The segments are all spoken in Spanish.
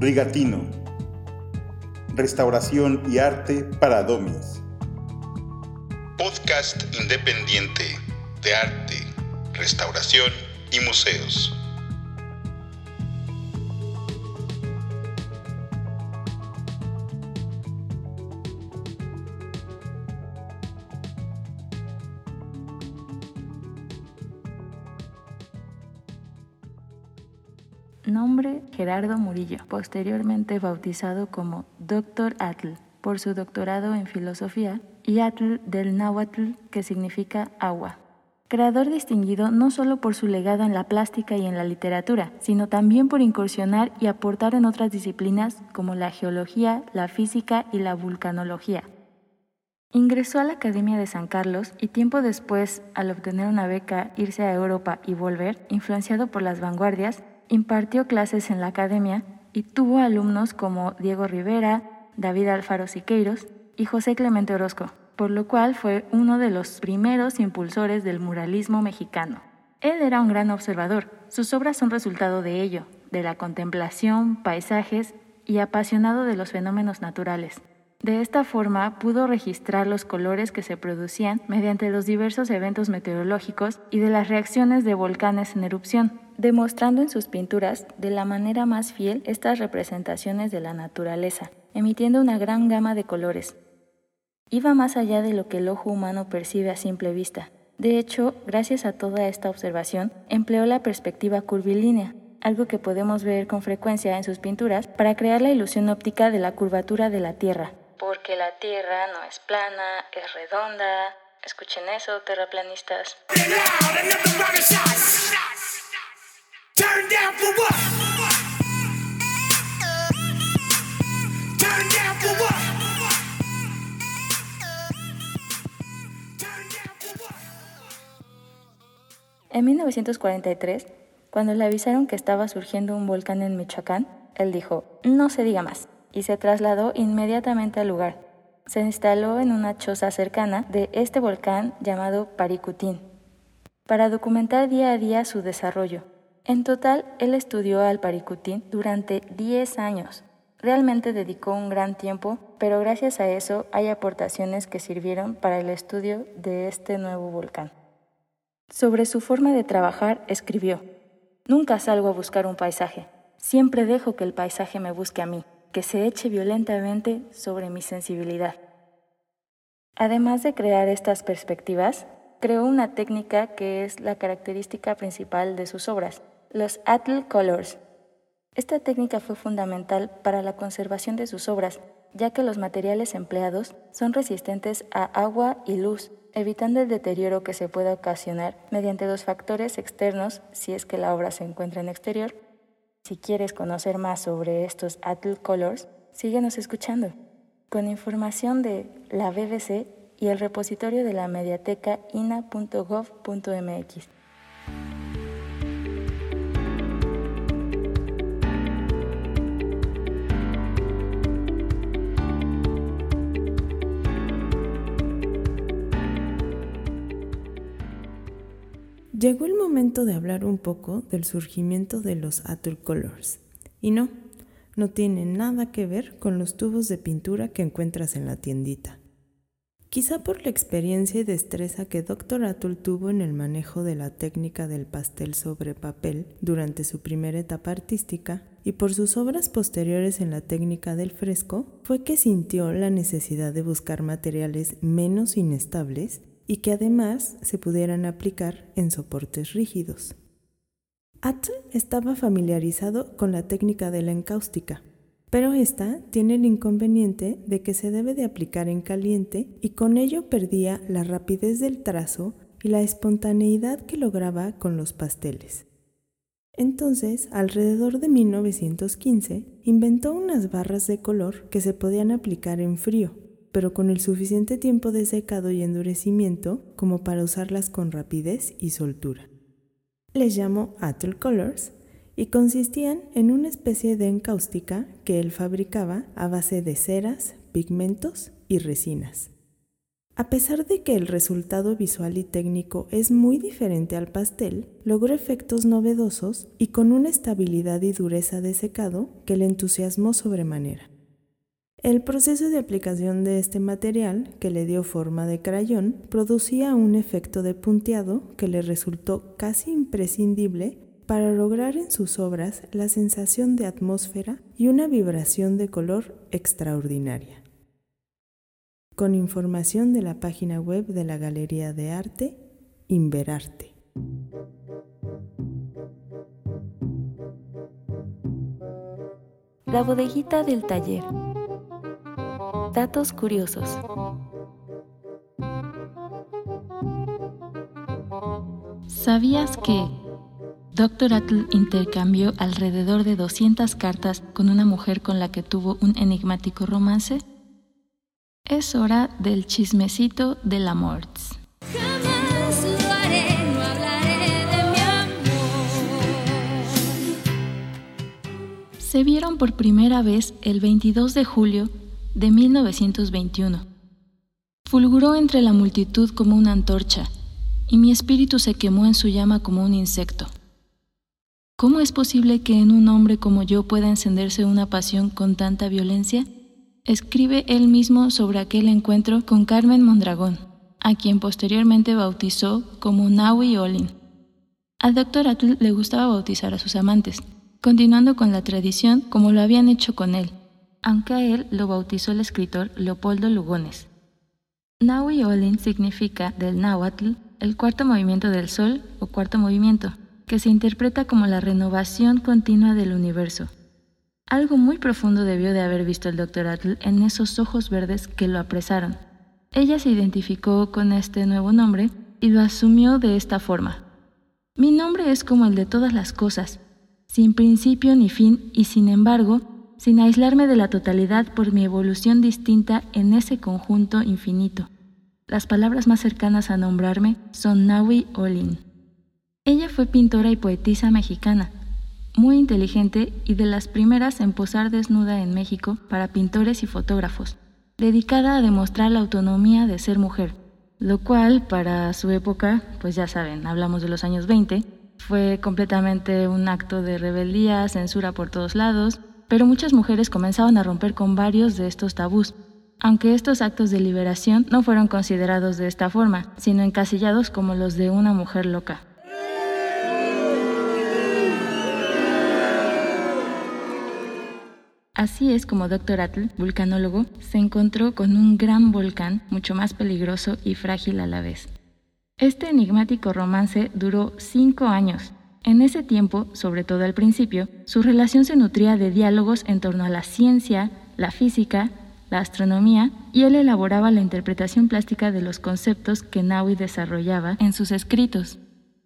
Rigatino. Restauración y arte para domis. Podcast independiente de arte, restauración y museos. Gerardo Murillo, posteriormente bautizado como Dr. Atl por su doctorado en filosofía y Atl del náhuatl que significa agua. Creador distinguido no solo por su legado en la plástica y en la literatura, sino también por incursionar y aportar en otras disciplinas como la geología, la física y la vulcanología. Ingresó a la Academia de San Carlos y tiempo después, al obtener una beca, irse a Europa y volver, influenciado por las vanguardias, Impartió clases en la academia y tuvo alumnos como Diego Rivera, David Alfaro Siqueiros y José Clemente Orozco, por lo cual fue uno de los primeros impulsores del muralismo mexicano. Él era un gran observador, sus obras son resultado de ello, de la contemplación, paisajes y apasionado de los fenómenos naturales. De esta forma pudo registrar los colores que se producían mediante los diversos eventos meteorológicos y de las reacciones de volcanes en erupción, demostrando en sus pinturas de la manera más fiel estas representaciones de la naturaleza, emitiendo una gran gama de colores. Iba más allá de lo que el ojo humano percibe a simple vista. De hecho, gracias a toda esta observación, empleó la perspectiva curvilínea, algo que podemos ver con frecuencia en sus pinturas para crear la ilusión óptica de la curvatura de la Tierra. Porque la Tierra no es plana, es redonda. Escuchen eso, terraplanistas. En 1943, cuando le avisaron que estaba surgiendo un volcán en Michoacán, él dijo, no se diga más, y se trasladó inmediatamente al lugar. Se instaló en una choza cercana de este volcán llamado Paricutín, para documentar día a día su desarrollo. En total, él estudió al Paricutín durante 10 años. Realmente dedicó un gran tiempo, pero gracias a eso hay aportaciones que sirvieron para el estudio de este nuevo volcán. Sobre su forma de trabajar escribió, Nunca salgo a buscar un paisaje, siempre dejo que el paisaje me busque a mí, que se eche violentamente sobre mi sensibilidad. Además de crear estas perspectivas, creó una técnica que es la característica principal de sus obras, los Atl Colors. Esta técnica fue fundamental para la conservación de sus obras, ya que los materiales empleados son resistentes a agua y luz, evitando el deterioro que se pueda ocasionar mediante dos factores externos si es que la obra se encuentra en exterior. Si quieres conocer más sobre estos Atl Colors, síguenos escuchando. Con información de la BBC y el repositorio de la mediateca ina.gov.mx. Llegó el momento de hablar un poco del surgimiento de los Colors. Y no, no tiene nada que ver con los tubos de pintura que encuentras en la tiendita. Quizá por la experiencia y destreza que Dr. Atul tuvo en el manejo de la técnica del pastel sobre papel durante su primera etapa artística y por sus obras posteriores en la técnica del fresco, fue que sintió la necesidad de buscar materiales menos inestables y que además se pudieran aplicar en soportes rígidos. Atl estaba familiarizado con la técnica de la encáustica, pero esta tiene el inconveniente de que se debe de aplicar en caliente y con ello perdía la rapidez del trazo y la espontaneidad que lograba con los pasteles. Entonces, alrededor de 1915, inventó unas barras de color que se podían aplicar en frío pero con el suficiente tiempo de secado y endurecimiento como para usarlas con rapidez y soltura. Les llamó Atle Colors y consistían en una especie de encáustica que él fabricaba a base de ceras, pigmentos y resinas. A pesar de que el resultado visual y técnico es muy diferente al pastel, logró efectos novedosos y con una estabilidad y dureza de secado que le entusiasmó sobremanera. El proceso de aplicación de este material, que le dio forma de crayón, producía un efecto de punteado que le resultó casi imprescindible para lograr en sus obras la sensación de atmósfera y una vibración de color extraordinaria. Con información de la página web de la Galería de Arte, Inverarte. La bodeguita del taller. Datos curiosos. ¿Sabías que Dr. Atle intercambió alrededor de 200 cartas con una mujer con la que tuvo un enigmático romance? Es hora del chismecito del amor. Se vieron por primera vez el 22 de julio de 1921. Fulguró entre la multitud como una antorcha, y mi espíritu se quemó en su llama como un insecto. ¿Cómo es posible que en un hombre como yo pueda encenderse una pasión con tanta violencia? Escribe él mismo sobre aquel encuentro con Carmen Mondragón, a quien posteriormente bautizó como Naui Olin. Al doctor Atul le gustaba bautizar a sus amantes, continuando con la tradición como lo habían hecho con él, aunque a él lo bautizó el escritor Leopoldo Lugones. Naui Olin significa del náhuatl el cuarto movimiento del Sol o cuarto movimiento, que se interpreta como la renovación continua del universo. Algo muy profundo debió de haber visto el Dr. Atl en esos ojos verdes que lo apresaron. Ella se identificó con este nuevo nombre y lo asumió de esta forma. Mi nombre es como el de todas las cosas, sin principio ni fin y sin embargo sin aislarme de la totalidad por mi evolución distinta en ese conjunto infinito. Las palabras más cercanas a nombrarme son Naui Olin. Ella fue pintora y poetisa mexicana, muy inteligente y de las primeras en posar desnuda en México para pintores y fotógrafos, dedicada a demostrar la autonomía de ser mujer, lo cual para su época, pues ya saben, hablamos de los años 20, fue completamente un acto de rebeldía, censura por todos lados, pero muchas mujeres comenzaban a romper con varios de estos tabús, aunque estos actos de liberación no fueron considerados de esta forma, sino encasillados como los de una mujer loca. Así es como Dr. Atle, vulcanólogo, se encontró con un gran volcán mucho más peligroso y frágil a la vez. Este enigmático romance duró cinco años en ese tiempo, sobre todo al principio, su relación se nutría de diálogos en torno a la ciencia, la física, la astronomía, y él elaboraba la interpretación plástica de los conceptos que Naui desarrollaba en sus escritos.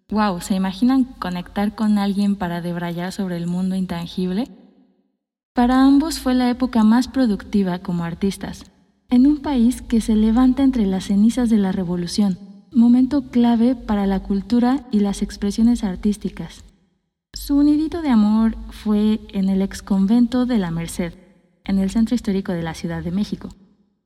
¡Wow! ¿Se imaginan conectar con alguien para debrayar sobre el mundo intangible? Para ambos fue la época más productiva como artistas, en un país que se levanta entre las cenizas de la revolución, momento clave para la cultura y las expresiones artísticas. Su nidito de amor fue en el ex convento de la Merced, en el centro histórico de la Ciudad de México.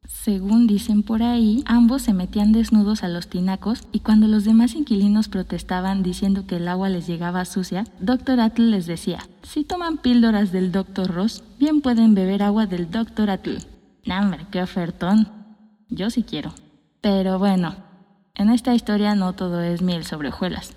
Según dicen por ahí, ambos se metían desnudos a los tinacos y cuando los demás inquilinos protestaban diciendo que el agua les llegaba sucia, Dr. Atle les decía, si toman píldoras del Dr. Ross, bien pueden beber agua del Dr. Atle. ¡Hombre, qué ofertón! Yo sí quiero. Pero bueno, en esta historia no todo es miel sobre hojuelas.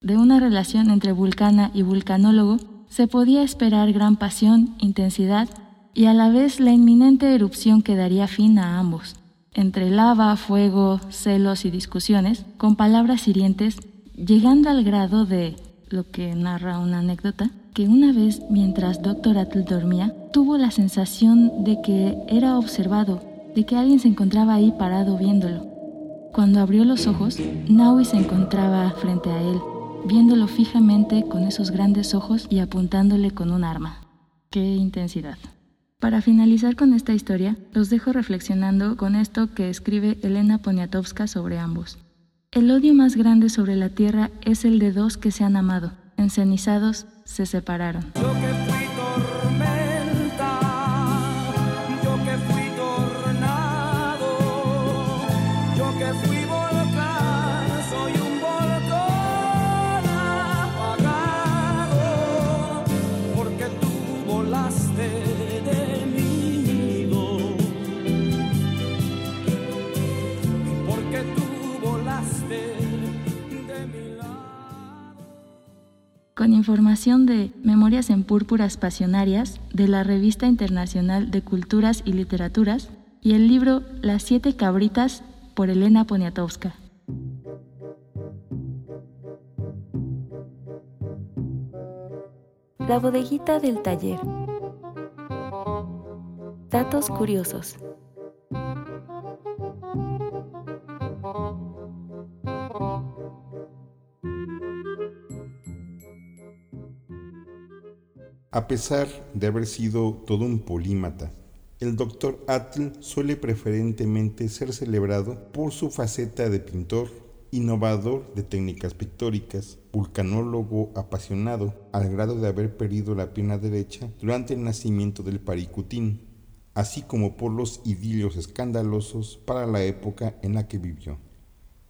De una relación entre vulcana y vulcanólogo se podía esperar gran pasión, intensidad y a la vez la inminente erupción que daría fin a ambos. Entre lava, fuego, celos y discusiones, con palabras hirientes, llegando al grado de, lo que narra una anécdota, que una vez mientras Dr. Atle dormía, tuvo la sensación de que era observado, de que alguien se encontraba ahí parado viéndolo. Cuando abrió los ojos, Naui se encontraba frente a él, viéndolo fijamente con esos grandes ojos y apuntándole con un arma. ¡Qué intensidad! Para finalizar con esta historia, los dejo reflexionando con esto que escribe Elena Poniatowska sobre ambos. El odio más grande sobre la tierra es el de dos que se han amado. Encenizados se separaron. Información de Memorias en Púrpuras Pasionarias de la Revista Internacional de Culturas y Literaturas y el libro Las Siete Cabritas por Elena Poniatowska. La bodeguita del taller. Datos curiosos. A pesar de haber sido todo un polímata, el Dr. Atl suele preferentemente ser celebrado por su faceta de pintor, innovador de técnicas pictóricas, vulcanólogo apasionado al grado de haber perdido la pierna derecha durante el nacimiento del Paricutín, así como por los idilios escandalosos para la época en la que vivió.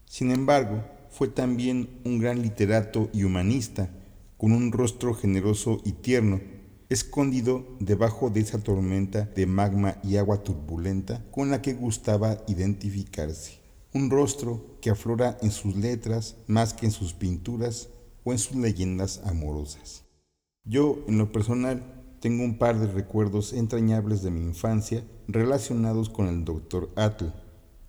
Sin embargo, fue también un gran literato y humanista, con un rostro generoso y tierno, escondido debajo de esa tormenta de magma y agua turbulenta con la que gustaba identificarse. Un rostro que aflora en sus letras más que en sus pinturas o en sus leyendas amorosas. Yo, en lo personal, tengo un par de recuerdos entrañables de mi infancia relacionados con el Dr. Atle.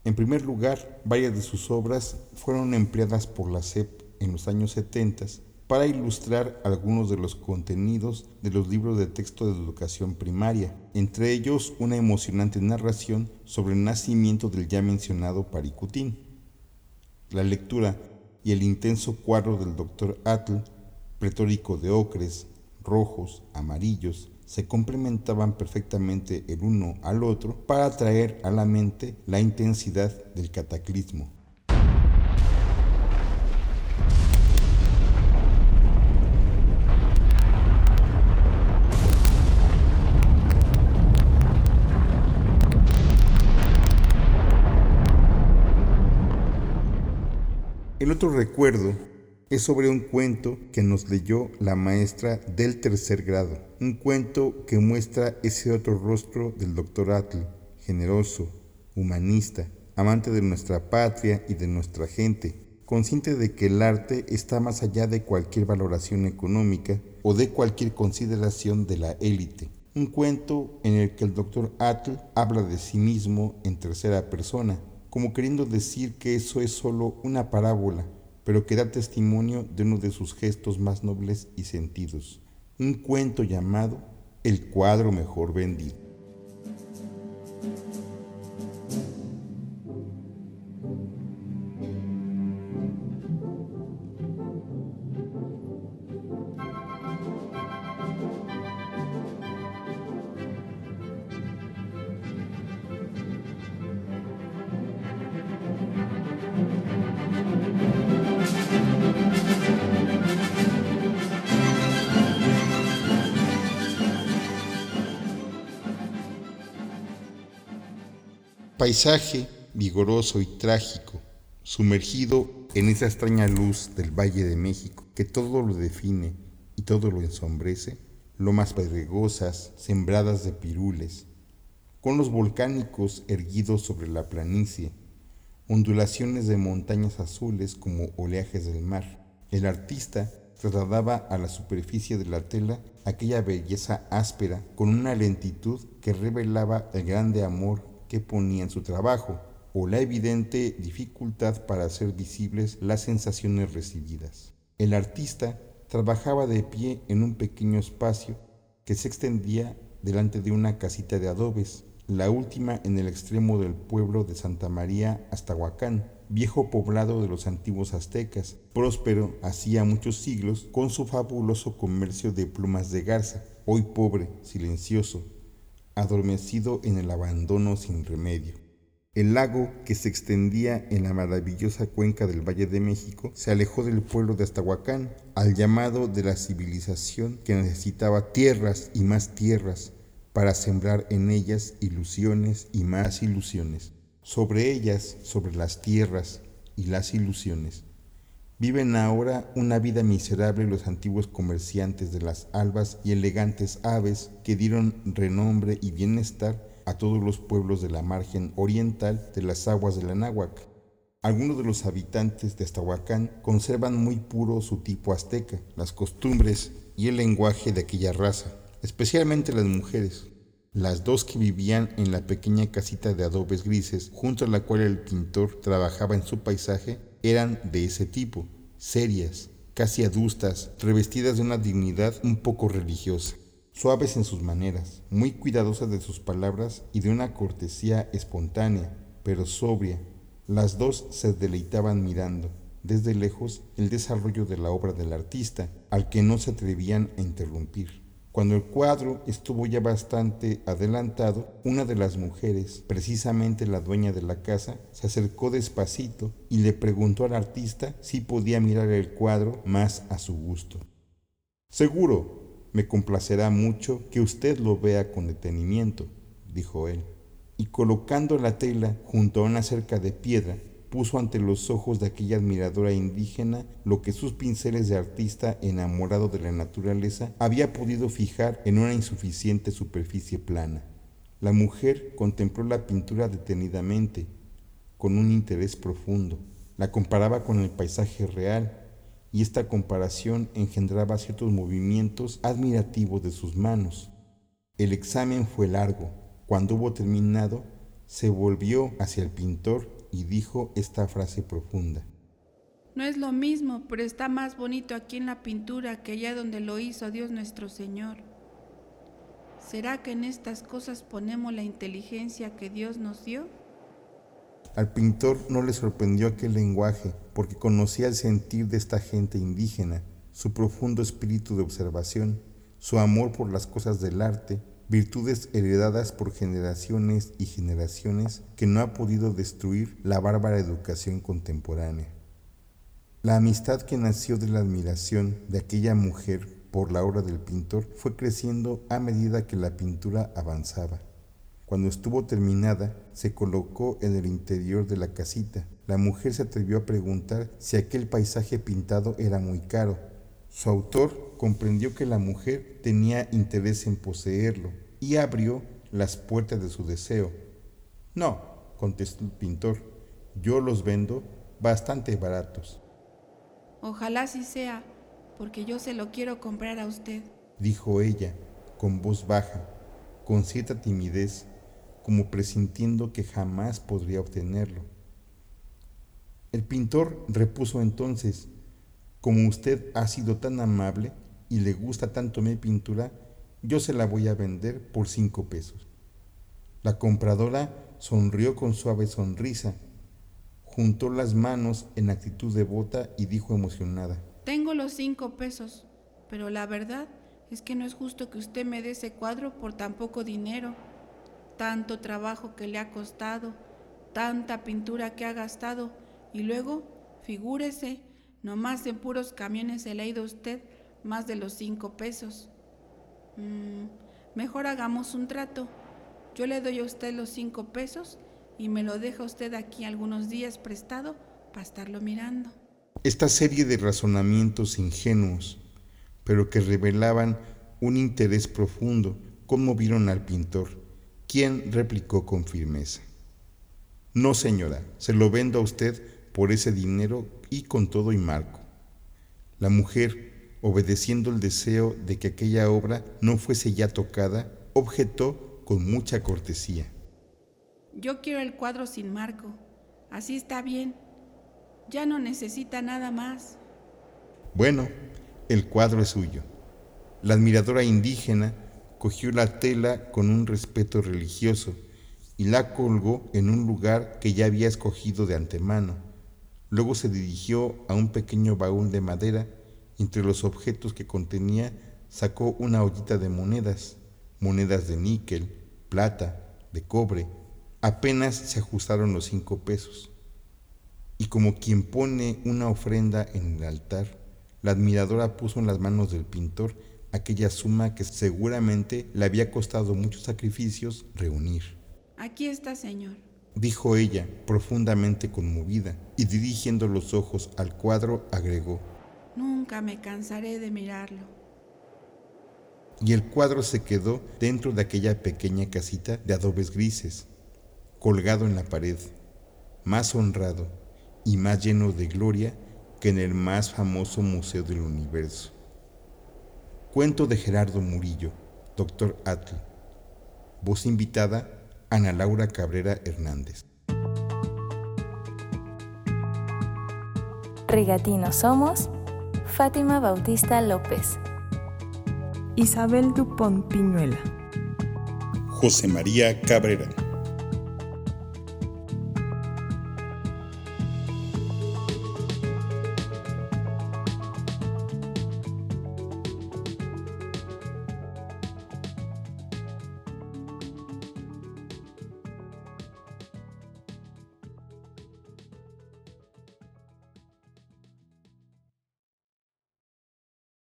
En primer lugar, varias de sus obras fueron empleadas por la SEP en los años 70 para ilustrar algunos de los contenidos de los libros de texto de educación primaria, entre ellos una emocionante narración sobre el nacimiento del ya mencionado Paricutín. La lectura y el intenso cuadro del doctor Atl, pretórico de ocres, rojos, amarillos, se complementaban perfectamente el uno al otro para atraer a la mente la intensidad del cataclismo. El otro recuerdo es sobre un cuento que nos leyó la maestra del tercer grado, un cuento que muestra ese otro rostro del doctor Atle, generoso, humanista, amante de nuestra patria y de nuestra gente, consciente de que el arte está más allá de cualquier valoración económica o de cualquier consideración de la élite. Un cuento en el que el doctor Atle habla de sí mismo en tercera persona, como queriendo decir que eso es solo una parábola, pero que da testimonio de uno de sus gestos más nobles y sentidos, un cuento llamado El cuadro mejor vendido. Paisaje vigoroso y trágico, sumergido en esa extraña luz del Valle de México que todo lo define y todo lo ensombrece, lomas pedregosas sembradas de pirules, con los volcánicos erguidos sobre la planicie, ondulaciones de montañas azules como oleajes del mar. El artista trasladaba a la superficie de la tela aquella belleza áspera con una lentitud que revelaba el grande amor que ponía en su trabajo o la evidente dificultad para hacer visibles las sensaciones recibidas. El artista trabajaba de pie en un pequeño espacio que se extendía delante de una casita de adobes, la última en el extremo del pueblo de Santa María hasta Huacán, viejo poblado de los antiguos aztecas, próspero hacía muchos siglos con su fabuloso comercio de plumas de garza, hoy pobre, silencioso, adormecido en el abandono sin remedio. El lago que se extendía en la maravillosa cuenca del Valle de México se alejó del pueblo de Astahuacán al llamado de la civilización que necesitaba tierras y más tierras para sembrar en ellas ilusiones y más ilusiones. Sobre ellas, sobre las tierras y las ilusiones, Viven ahora una vida miserable los antiguos comerciantes de las albas y elegantes aves que dieron renombre y bienestar a todos los pueblos de la margen oriental de las aguas de la Náhuac. Algunos de los habitantes de Estahuacán conservan muy puro su tipo azteca, las costumbres y el lenguaje de aquella raza, especialmente las mujeres. Las dos que vivían en la pequeña casita de adobes grises, junto a la cual el pintor trabajaba en su paisaje, eran de ese tipo, serias, casi adustas, revestidas de una dignidad un poco religiosa, suaves en sus maneras, muy cuidadosas de sus palabras y de una cortesía espontánea, pero sobria. Las dos se deleitaban mirando, desde lejos, el desarrollo de la obra del artista, al que no se atrevían a interrumpir. Cuando el cuadro estuvo ya bastante adelantado, una de las mujeres, precisamente la dueña de la casa, se acercó despacito y le preguntó al artista si podía mirar el cuadro más a su gusto. Seguro, me complacerá mucho que usted lo vea con detenimiento, dijo él, y colocando la tela junto a una cerca de piedra, puso ante los ojos de aquella admiradora indígena lo que sus pinceles de artista enamorado de la naturaleza había podido fijar en una insuficiente superficie plana. La mujer contempló la pintura detenidamente, con un interés profundo. La comparaba con el paisaje real, y esta comparación engendraba ciertos movimientos admirativos de sus manos. El examen fue largo. Cuando hubo terminado, se volvió hacia el pintor y dijo esta frase profunda. No es lo mismo, pero está más bonito aquí en la pintura que allá donde lo hizo Dios nuestro Señor. ¿Será que en estas cosas ponemos la inteligencia que Dios nos dio? Al pintor no le sorprendió aquel lenguaje, porque conocía el sentir de esta gente indígena, su profundo espíritu de observación, su amor por las cosas del arte virtudes heredadas por generaciones y generaciones que no ha podido destruir la bárbara educación contemporánea. La amistad que nació de la admiración de aquella mujer por la obra del pintor fue creciendo a medida que la pintura avanzaba. Cuando estuvo terminada, se colocó en el interior de la casita. La mujer se atrevió a preguntar si aquel paisaje pintado era muy caro. Su autor comprendió que la mujer tenía interés en poseerlo y abrió las puertas de su deseo. No, contestó el pintor, yo los vendo bastante baratos. Ojalá así sea, porque yo se lo quiero comprar a usted, dijo ella, con voz baja, con cierta timidez, como presintiendo que jamás podría obtenerlo. El pintor repuso entonces, como usted ha sido tan amable, y le gusta tanto mi pintura, yo se la voy a vender por cinco pesos. La compradora sonrió con suave sonrisa, juntó las manos en actitud devota y dijo emocionada, Tengo los cinco pesos, pero la verdad es que no es justo que usted me dé ese cuadro por tan poco dinero, tanto trabajo que le ha costado, tanta pintura que ha gastado, y luego, figúrese, nomás en puros camiones se le ha ido usted más de los cinco pesos. Mm, mejor hagamos un trato. Yo le doy a usted los cinco pesos y me lo deja usted aquí algunos días prestado para estarlo mirando. Esta serie de razonamientos ingenuos, pero que revelaban un interés profundo, conmovieron al pintor, quien replicó con firmeza. No, señora, se lo vendo a usted por ese dinero y con todo y marco. La mujer, obedeciendo el deseo de que aquella obra no fuese ya tocada, objetó con mucha cortesía. Yo quiero el cuadro sin marco. Así está bien. Ya no necesita nada más. Bueno, el cuadro es suyo. La admiradora indígena cogió la tela con un respeto religioso y la colgó en un lugar que ya había escogido de antemano. Luego se dirigió a un pequeño baúl de madera entre los objetos que contenía sacó una ollita de monedas, monedas de níquel, plata, de cobre. Apenas se ajustaron los cinco pesos. Y como quien pone una ofrenda en el altar, la admiradora puso en las manos del pintor aquella suma que seguramente le había costado muchos sacrificios reunir. Aquí está, señor, dijo ella, profundamente conmovida, y dirigiendo los ojos al cuadro agregó, Nunca me cansaré de mirarlo. Y el cuadro se quedó dentro de aquella pequeña casita de adobes grises, colgado en la pared, más honrado y más lleno de gloria que en el más famoso museo del universo. Cuento de Gerardo Murillo, Doctor Atl. Voz invitada, Ana Laura Cabrera Hernández. Rigatinos somos Fátima Bautista López. Isabel Dupont Piñuela. José María Cabrera.